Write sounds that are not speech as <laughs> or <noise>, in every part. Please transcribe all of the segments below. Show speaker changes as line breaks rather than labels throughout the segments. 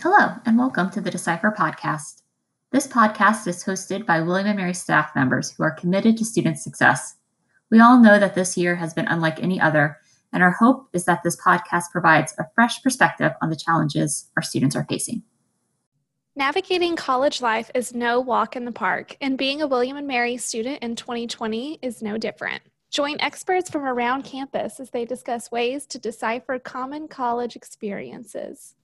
Hello, and welcome to the Decipher podcast. This podcast is hosted by William & Mary staff members who are committed to student success. We all know that this year has been unlike any other, and our hope is that this podcast provides a fresh perspective on the challenges our students are facing.
Navigating college life is no walk in the park, and being a William & Mary student in 2020 is no different. Join experts from around campus as they discuss ways to decipher common college experiences.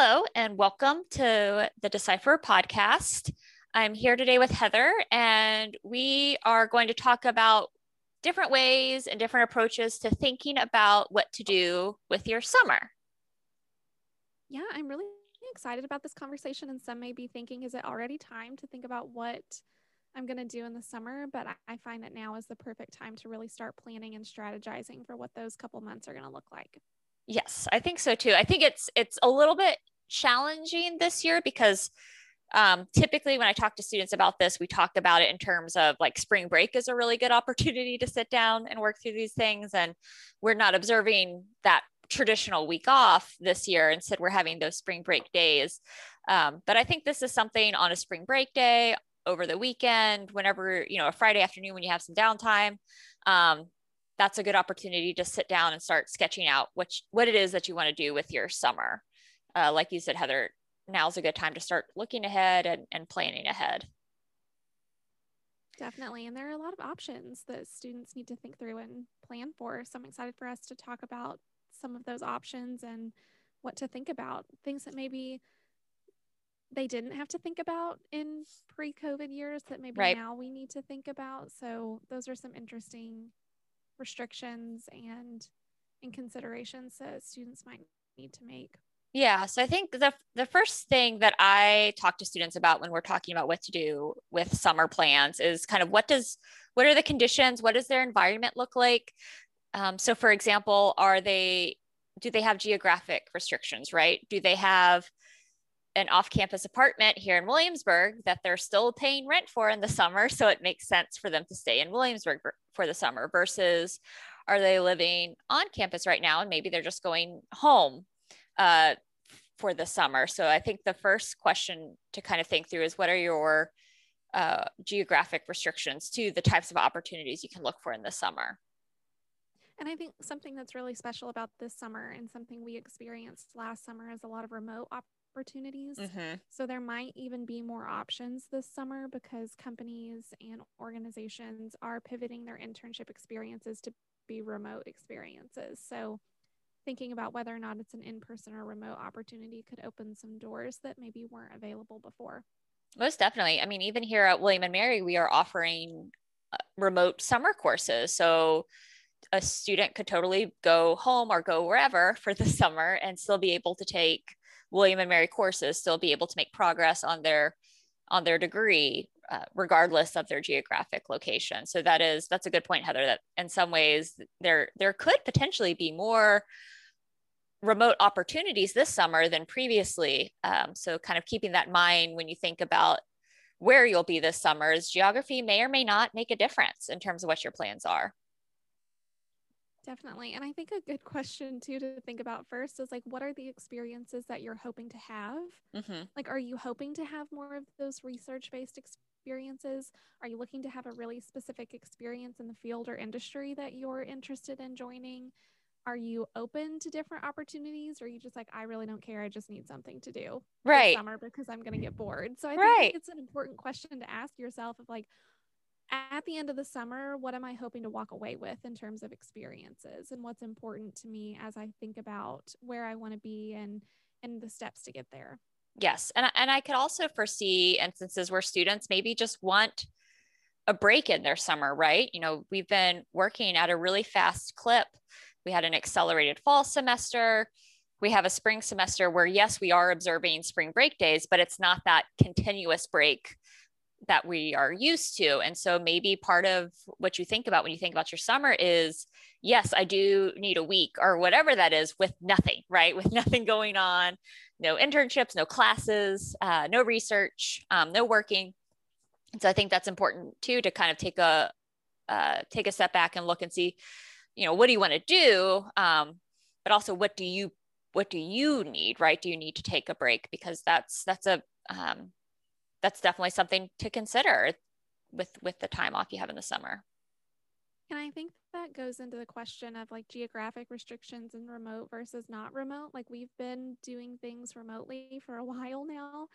Hello, and welcome to the Decipher podcast. I'm here today with Heather, and we are going to talk about different ways and different approaches to thinking about what to do with your summer.
Yeah, I'm really excited about this conversation. And some may be thinking, is it already time to think about what I'm going to do in the summer? But I find that now is the perfect time to really start planning and strategizing for what those couple months are going to look like.
Yes, I think so too. I think it's it's a little bit challenging this year because um, typically when i talk to students about this we talk about it in terms of like spring break is a really good <laughs> opportunity to sit down and work through these things. And we're not observing that traditional week off this year. Instead we're having those spring break days. Um, but i think this is something on a spring break day over the weekend whenever you know a friday afternoon when you have some downtime um, that's a good opportunity to sit down and start sketching out what what it is that you want to do with your summer uh, like you said heather now's a good time to start looking ahead and, and planning ahead.
Definitely. And there are a lot of options that students need to think through and plan for. So I'm excited for us to talk about some of those options and what to think about, things that maybe they didn't have to think about in pre COVID years that maybe right. now we need to think about. So those are some interesting restrictions and and considerations that students might need to make.
Yeah, so I think the the first thing that I talk to students about when we're talking about what to do with summer plans is kind of what does what are the conditions? What does their environment look like? Um, so, for example, are they do they have geographic restrictions? Right? Do they have an off-campus apartment here in Williamsburg that they're still paying rent for in the summer, so it makes sense for them to stay in Williamsburg for the summer versus are they living on campus right now and maybe they're just going home uh, for the summer. So I think the first question to kind of think through is what are your uh, geographic restrictions to the types of opportunities you can look for in the summer?
And I think something that's really special about this summer and something we experienced last summer is a lot of remote opportunities. Mm-hmm. So there might even be more options this summer because companies and organizations are pivoting their internship experiences to be remote experiences. So thinking about whether or not it's an in-person or remote opportunity could open some doors that maybe weren't available before
most definitely i mean even here at william and mary we are offering uh, remote summer courses so a student could totally go home or go wherever for the <laughs> summer and still be able to take william and mary courses still be able to make progress on their on their degree uh, regardless of their geographic location so that is that's a good point heather that in some ways there there could potentially be more remote opportunities this summer than previously. Um, so, kind of keeping that in mind when you think about where you'll be this summer, is geography may or may not make a difference in terms of what your plans are.
Definitely. And I think a good question too to think about first is like, what are the experiences that you're hoping to have? Mm-hmm. Like, are you hoping to have more of those research based experiences? Are you looking to have a really specific experience in the field or industry that you're interested in joining? are you open to different opportunities or are you just like i really don't care i just need something to do
right
summer because i'm going to get bored so i think right. it's an important question to ask yourself of like at the end of the summer what am i hoping to walk away with in terms of experiences and what's important to me as i think about where i want to be and and the steps to get there?
Yes and, and i could also foresee instances where students maybe just want a break in their summer right? You know we've been working at a really fast clip. We had an accelerated fall semester. We have a spring semester where, yes, we are observing spring break days, but it's not that continuous break that we are used to. And so maybe part of what you think about when you think about your summer is, yes, I do need a week or whatever that is with nothing, right? <laughs> With nothing going on, no internships, no classes, uh, no research, um, no working. And so I think that's important too to kind of take a, uh, take a step back and look and see, you know, what do you want to do? Um, but also what do you what do you need right do you need to take a break because that's that's a um, that's definitely something to consider with with the time off you have in the summer.
And i think that goes into the question of like geographic restrictions and remote versus not remote? Like we've been doing things remotely for a <laughs> while now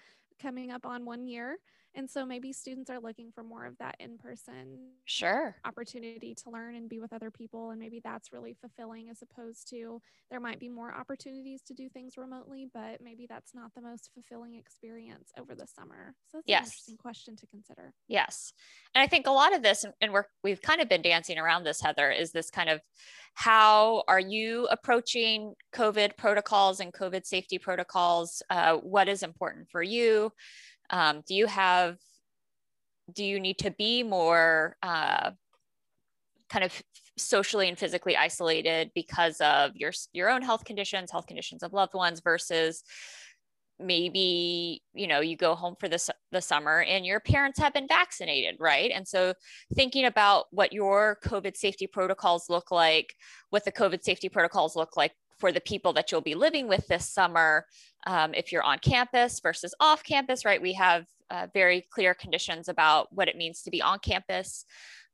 coming up on one year and so maybe students are looking for more of that in person
sure
opportunity to learn and be with other people. And maybe that's really fulfilling as opposed to there might be more opportunities to do things remotely, but maybe that's not the most fulfilling experience over the summer. So that's yes. an interesting question to consider.
Yes. And I think a lot of this, and we're, we've kind of been dancing around this, Heather, is this kind of how are you approaching COVID protocols and COVID safety protocols? Uh, what is important for you? Um, do you have, do you need to be more uh, kind of socially and physically isolated because of your your own health conditions, health conditions of loved ones versus maybe you know you go home for the, the summer and your parents have been vaccinated right? And so thinking about what your covid safety protocols look like what the covid safety protocols look like for the people that you'll be living with this summer um, if you're on campus versus off campus, right? We have uh, very clear conditions about what it means to be on campus.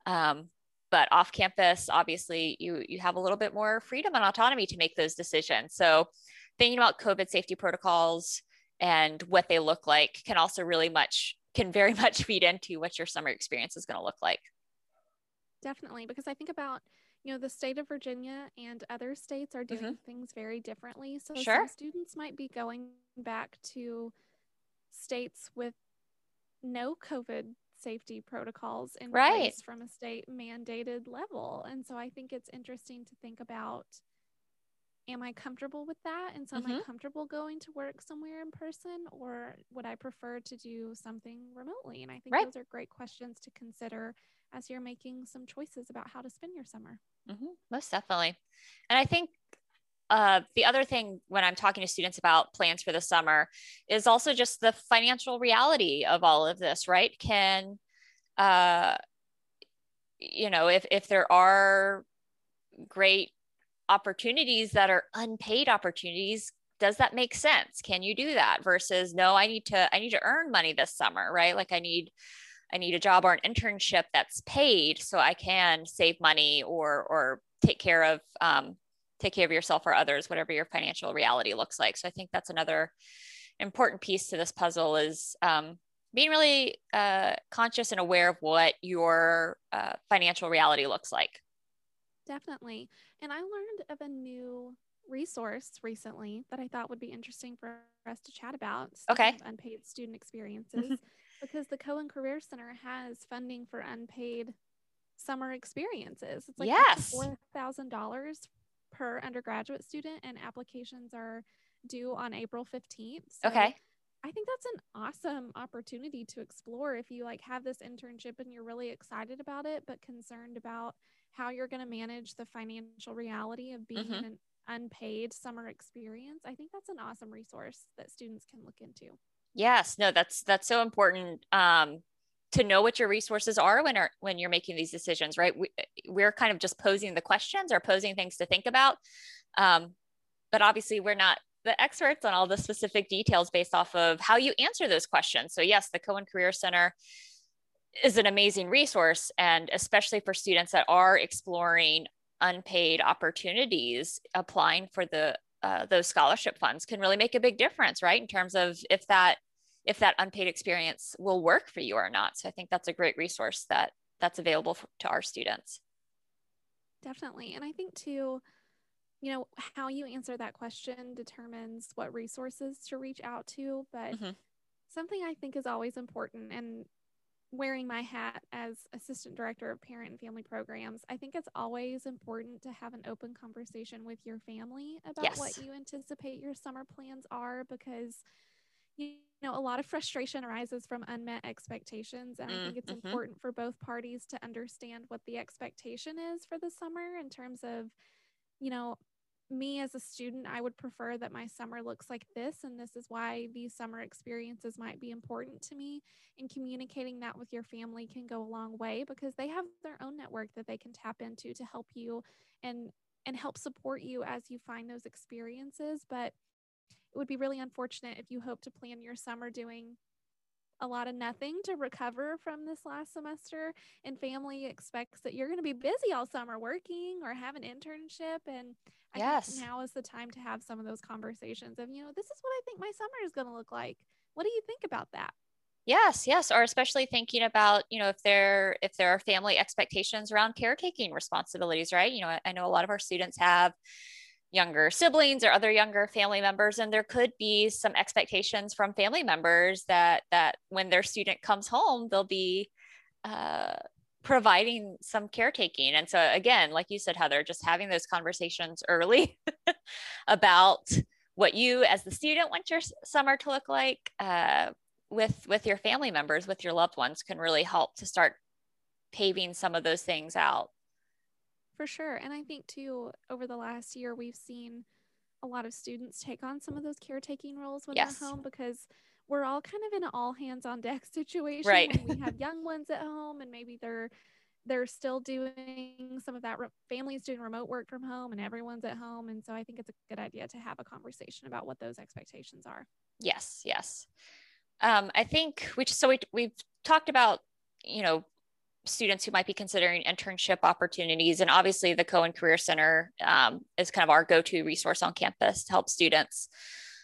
Um, but off campus, obviously, you, you have a little bit more freedom and autonomy to make those decisions. So, thinking about COVID safety protocols and what they look like can also really much, can very <laughs> much feed into what your summer experience is going to look like.
Definitely, because I think about you know the state of virginia and other states are doing mm-hmm. things very differently so sure. some students might be going back to states with no covid safety protocols in right. place from a state mandated level and so i think it's interesting to think about am i comfortable with that and so mm-hmm. am i mm-hmm. comfortable going to work somewhere in person or would i prefer to do something remotely and i think right. those are great questions to consider as you're making some choices about how to spend your summer.
Mm-hmm, most definitely. And I think uh, the other thing when I'm talking to students about plans for the summer is also just the financial reality of all of this, right? Can, uh, you know, if, if there are great opportunities that are unpaid opportunities, does that make sense? Can you do that versus no, I need to, I need to earn money this summer, right? Like I need, I need a job or an internship that's paid so I can save money or or take care of um, take care of yourself or others, whatever your financial reality looks like. So I think that's another important piece to this puzzle is um, being really uh, conscious and aware of what your uh, financial reality looks like.
Definitely. And I learned of a new resource recently that I thought would be interesting for us to chat about.
Okay.
Unpaid student experiences because the Cohen Career Center has funding for unpaid summer experiences. It's like
yes.
four thousand dollars per undergraduate student, and applications are due on April fifteenth.
So okay.
I think that's an awesome opportunity to explore if you like have this internship and you're really excited about it, but concerned about how you're going to manage the financial reality of being mm-hmm. an unpaid summer experience. I think that's an awesome resource that students can look into.
Yes, no, that's that's so important um, to know what your resources are when are when you're making these decisions, right? We, we're kind of just posing the questions or posing things to think about, um, but obviously we're not the experts on all the specific details based off of how you answer those questions. So yes, the Cohen Career Center is an amazing resource, and especially for students that are exploring unpaid opportunities, applying for the uh, those scholarship funds can really make a big difference, right? In terms of if that if that unpaid experience will work for you or not. So I think that's a great resource that that's available for, to our students.
Definitely, and I think too, you know, how you answer that question determines what resources to reach out to. But mm-hmm. something I think is always important, and wearing my hat as assistant director of parent and family programs, I think it's always important to have an open conversation with your family about yes. what you anticipate your summer plans are because you know a lot of frustration arises from unmet expectations and mm, I think it's mm-hmm. important for both parties to understand what the expectation is for the summer in terms of you know me as a student, I would prefer that my summer looks like this. And this is why these summer experiences might be important to me. And communicating that with your family can go a long way because they have their own network that they can tap into to help you and and help support you as you find those experiences. But it would be really unfortunate if you hope to plan your summer doing a lot of nothing to recover from this last semester and family expects that you're going to be busy all summer working or have an internship and I yes. now is the time to have some of those conversations of you know this is what I think my summer is going to look like. What do you think about that?
Yes yes or especially thinking about you know if there if there are family expectations around caretaking responsibilities right? You know I, I know a lot of our students have younger siblings or other younger family members and there could be some expectations from family members that that when their student comes home they'll be uh, providing some caretaking. And so again like you said heather just having those conversations early <laughs> about what you as the student want your summer to look like uh, with with your family members with your loved ones can really help to start paving some of those things out
for sure. And I think too, over the last year, we've seen a lot of students take on some of those caretaking roles when yes. they're home because we're all kind of in an all hands on deck <laughs> situation.
Right.
we have <laughs> young ones at home and maybe they're they're still doing some of that re- families doing remote work from home and everyone's at home and so i think it's a good idea to have a conversation about what those expectations are
yes yes um, i think we so we, we've talked about you know students who might be considering internship opportunities. And obviously, the Cohen Career Center um, is kind of our go to resource on campus to help students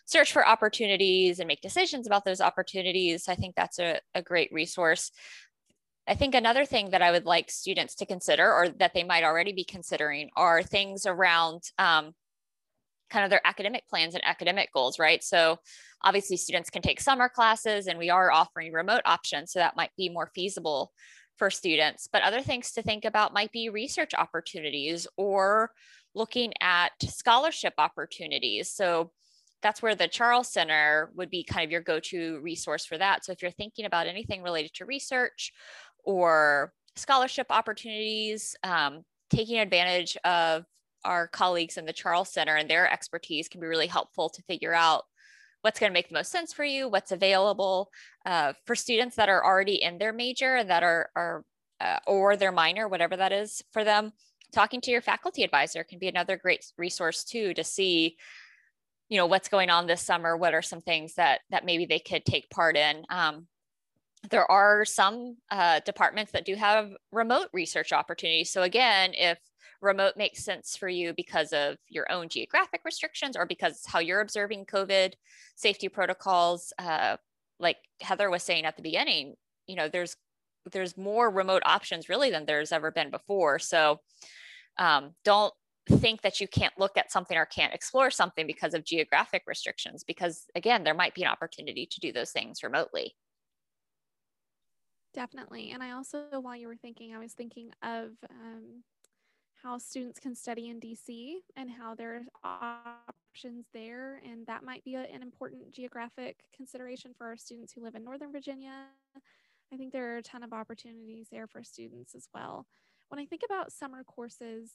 search for opportunities and make decisions about those opportunities. I think that's a, a great resource. I think another thing that I would like students to consider, or that they might already be considering, are things around um, kind of their academic plans and academic goals, right? So, obviously, students can take summer classes, and we are offering remote options. So, that might be more feasible for students. But other things to think about might be research opportunities or looking at scholarship opportunities. So that's where the Charles Center would be kind of your go to resource for that. So if you're thinking about anything related to research or scholarship opportunities, um, taking advantage of our colleagues in the Charles Center and their expertise can be really helpful to figure out what's going to make the most sense for you, what's available uh, for students that are already in their major that are, are uh, or their minor, whatever that is for them. Talking to your faculty advisor can be another great resource too to see, you know, what's going on this summer. What are some things that that maybe they could take part in? Um, there are some uh, departments that do have remote research opportunities. So again, if remote makes sense for you because of your own geographic restrictions or because how you're observing COVID safety protocols. Uh, like Heather was saying at the beginning, you know, there's there's more remote options really than there's ever been before. So um, don't think that you can't look at something or can't explore something because of geographic restrictions, because again, there might be an opportunity to do those things remotely.
Definitely. And I also, while you were thinking, I was thinking of um, how students can study in DC and how there are options there. And that might be a, an important geographic consideration for our students who live in Northern Virginia. I think there are a ton of opportunities there for students as well. When I think about summer courses,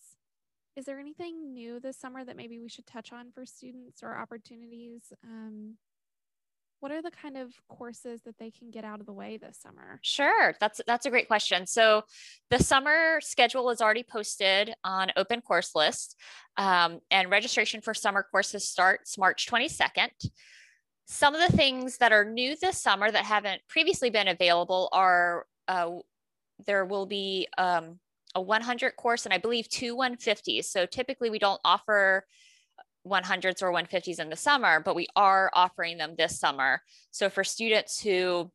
is there anything new this summer that maybe we should touch on for students or opportunities? Um, what are the kind of courses that they can get out of the way this summer?
Sure, that's that's a great question. So the summer schedule is already posted on Open Course List, um, and registration for summer courses starts March 22nd. Some of the things that are new this summer that haven't previously been available are uh, there will be um, a 100 course and I believe two 150s. So typically we don't offer 100s or 150s in the summer, but we are offering them this summer. So for students who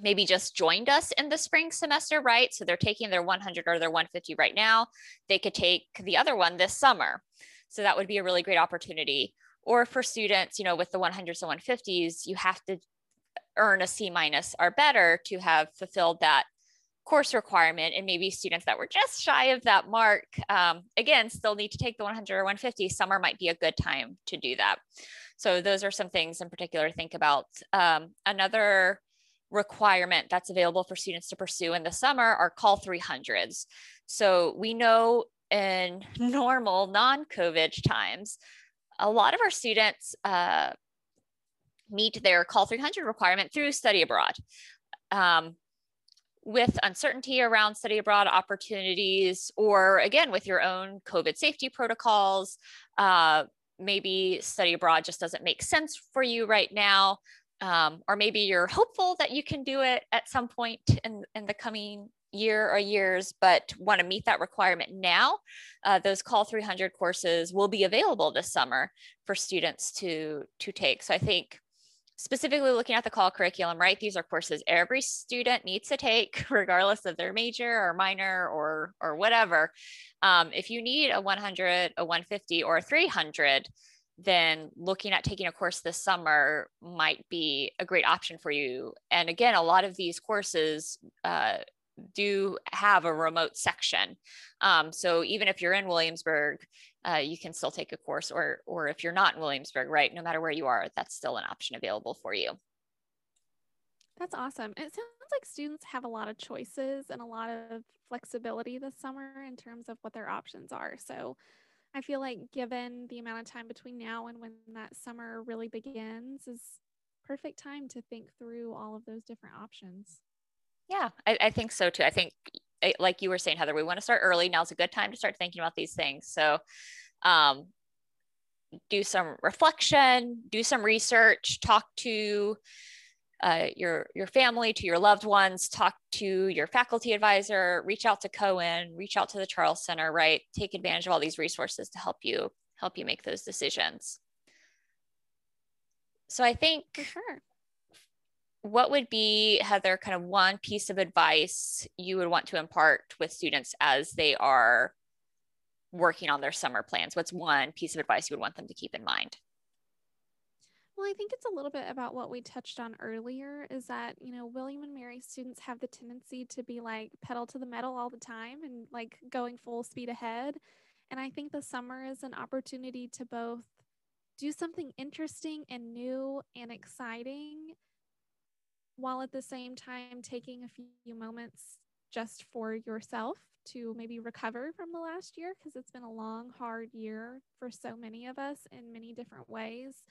maybe just joined us in the spring semester, right? So they're taking their 100 or their 150 right now, they could take the other one this summer. So that would be a really great opportunity. Or for students, you know, with the 100s and 150s, you have to earn a C minus or better to have fulfilled that course requirement and maybe students that were just shy of that mark um, again still need to take the 100 or 150 summer might be a good time to do that. So those are some things in particular to think about. Um, another requirement that's available for students to pursue in the summer are COLL 300s so we know in <laughs> normal non-COVID times, a lot of our students uh, meet their COLL 300 requirement through study abroad. Um, with uncertainty around study abroad opportunities, or again, with your own COVID safety protocols, uh, maybe study abroad just doesn't make sense for you right now. Um, or maybe you're hopeful that you can do it at some point in, in the coming year or years, but want to meet that requirement now, uh, those COLL 300 courses will be available this summer for students to, to take. So I think specifically looking at the COLL curriculum, right? These are courses every student needs to take, <laughs> regardless of their major or minor or or whatever. Um, if you need a 100, a 150, or a 300, then looking at taking a course this summer might be a great option for you. And again, a lot of these courses uh, do have a remote section. Um, so even if you're in Williamsburg, uh, you can still take a course, or or if you're not in Williamsburg, right, no matter where you are, that's still an option available for you.
That's awesome. It sounds like students have a lot of choices and a lot of flexibility this summer in terms of what their options are. So I feel like given the amount of time between now and when that summer really begins is perfect time to think through all of those different options.
Yeah, I, I think so too. I think, like you were saying, Heather, we want to start early. Now's a good time to start thinking about these things. So, um, do some reflection, do some research, talk to uh, your your family, to your loved ones, talk to your faculty advisor, reach out to Cohen, reach out to the Charles Center, right? Take advantage of all these resources to help you help you make those decisions. So I think
sure
what would be heather kind of one piece of advice you would want to impart with students as they are working on their summer plans what's one piece of advice you would want them to keep in mind
well, I think it's a little bit about what we touched on earlier is that, you know, William and Mary students have the tendency to be like pedal to the metal all the time and like going full speed ahead. And I think the summer is an opportunity to both do something interesting and new and exciting while at the same time taking a few moments just for yourself to maybe recover from the last year because it's been a long, hard year for so many of us in many different ways.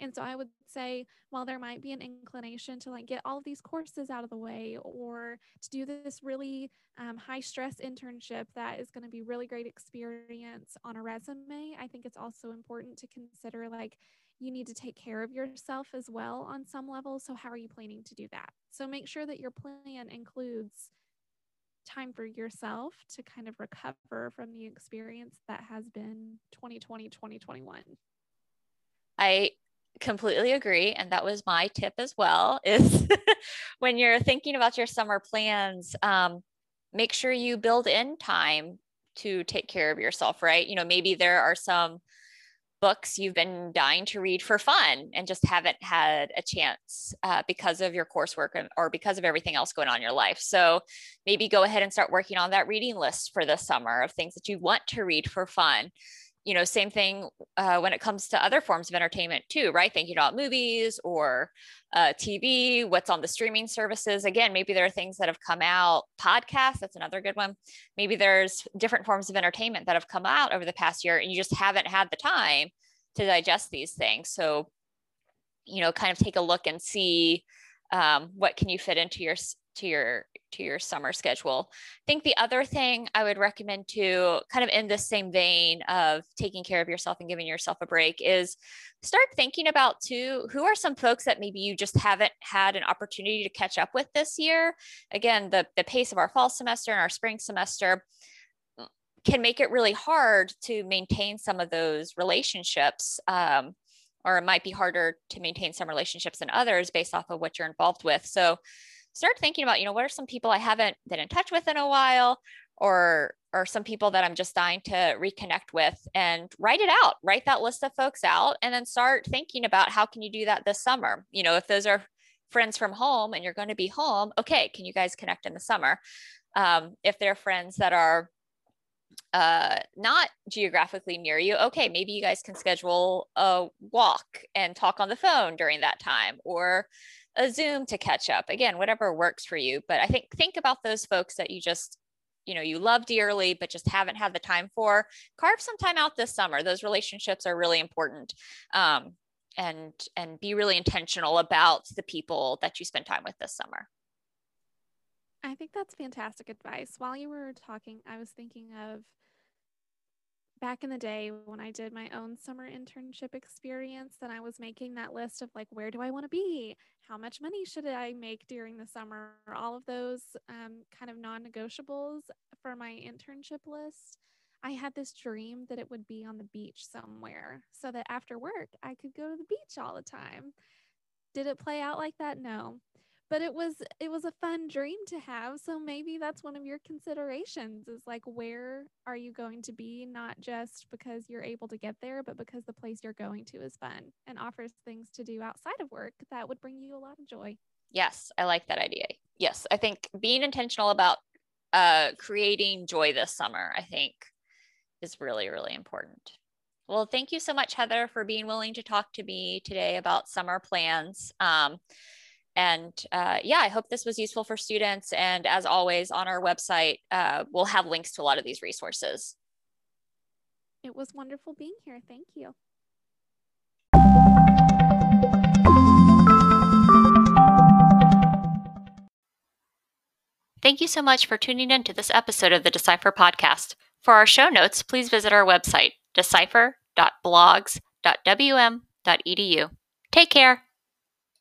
And so I would say, while there might be an inclination to like get all of these courses out of the way or to do this really um, high stress internship that is going to be really great experience on a resume, I think it's also important to consider like you need to take care of yourself as well on some level. So, how are you planning to do that? So, make sure that your plan includes time for yourself to kind of recover from the experience that has been 2020, 2021.
I completely agree and that was my tip as well is <laughs> when you're thinking about your summer plans um, make sure you build in time to take care of yourself right you know maybe there are some books you've been dying to read for fun and just haven't had a chance uh, because of your coursework or because of everything else going on in your life. So maybe go ahead and start working on that reading list for the summer of things that you want to read for fun you know, same thing uh, when it comes to other forms of entertainment too, right? Thinking about movies or uh, TV, what's on the streaming services. Again, maybe there are things that have come out, podcasts, that's another good one. Maybe there's different forms of entertainment that have come out over the past year and you just haven't had the time to digest these things. So, you know, kind of take a look and see um, what can you fit into your to your to your summer schedule. I think the other thing I would recommend to kind of in the same vein of taking care of yourself and giving yourself a break is start thinking about too who are some folks that maybe you just haven't had an opportunity to catch up with this year. Again, the the pace of our fall semester and our spring semester can make it really hard to maintain some of those relationships. Um, or it might be harder to maintain some relationships than others based off of what you're involved with. So start thinking about, you know, what are some people I haven't been in touch with in a while or or some people that I'm just dying to reconnect with and write it out, write that list of folks out and then start thinking about how can you do that this summer? You know, if those are friends from home and you're going to be home, okay, can you guys connect in the summer? Um, if they're friends that are uh, not geographically near you, okay, maybe you guys can schedule a walk and talk on the phone during that time or a Zoom to catch up. Again, whatever works for you. But I think think about those folks that you just you know you love dearly but just haven't had the time for carve some time out this summer those relationships are really important um, and and be really intentional about the people that you spend time with this summer
i think that's fantastic advice while you were talking i was thinking of back in the day when I did my own summer internship experience, then I was making that list of like, where do I want to be? How much money should I make during the summer? All of those um, kind of non negotiables for my internship list. I had this dream that it would be on the beach somewhere so that after work I could go to the beach all the time. Did it play out like that? No but it was it was a fun dream to have so maybe that's one of your considerations is like where are you going to be not just because you're able to get there but because the place you're going to is fun and offers things to do outside of work that would bring you a lot of joy.
Yes i like that idea. Yes i think being intentional about uh, creating joy this summer i think is really really important. Well thank you so much heather for being willing to talk to me today about summer plans. Um, and uh, yeah, I hope this was useful for students. And as always, on our website, uh, we'll have links to a lot of these resources.
It was wonderful being here. Thank you.
Thank you so much for tuning in to this episode of the Decipher podcast. For our show notes, please visit our website, decipher.blogs.wm.edu. Take care.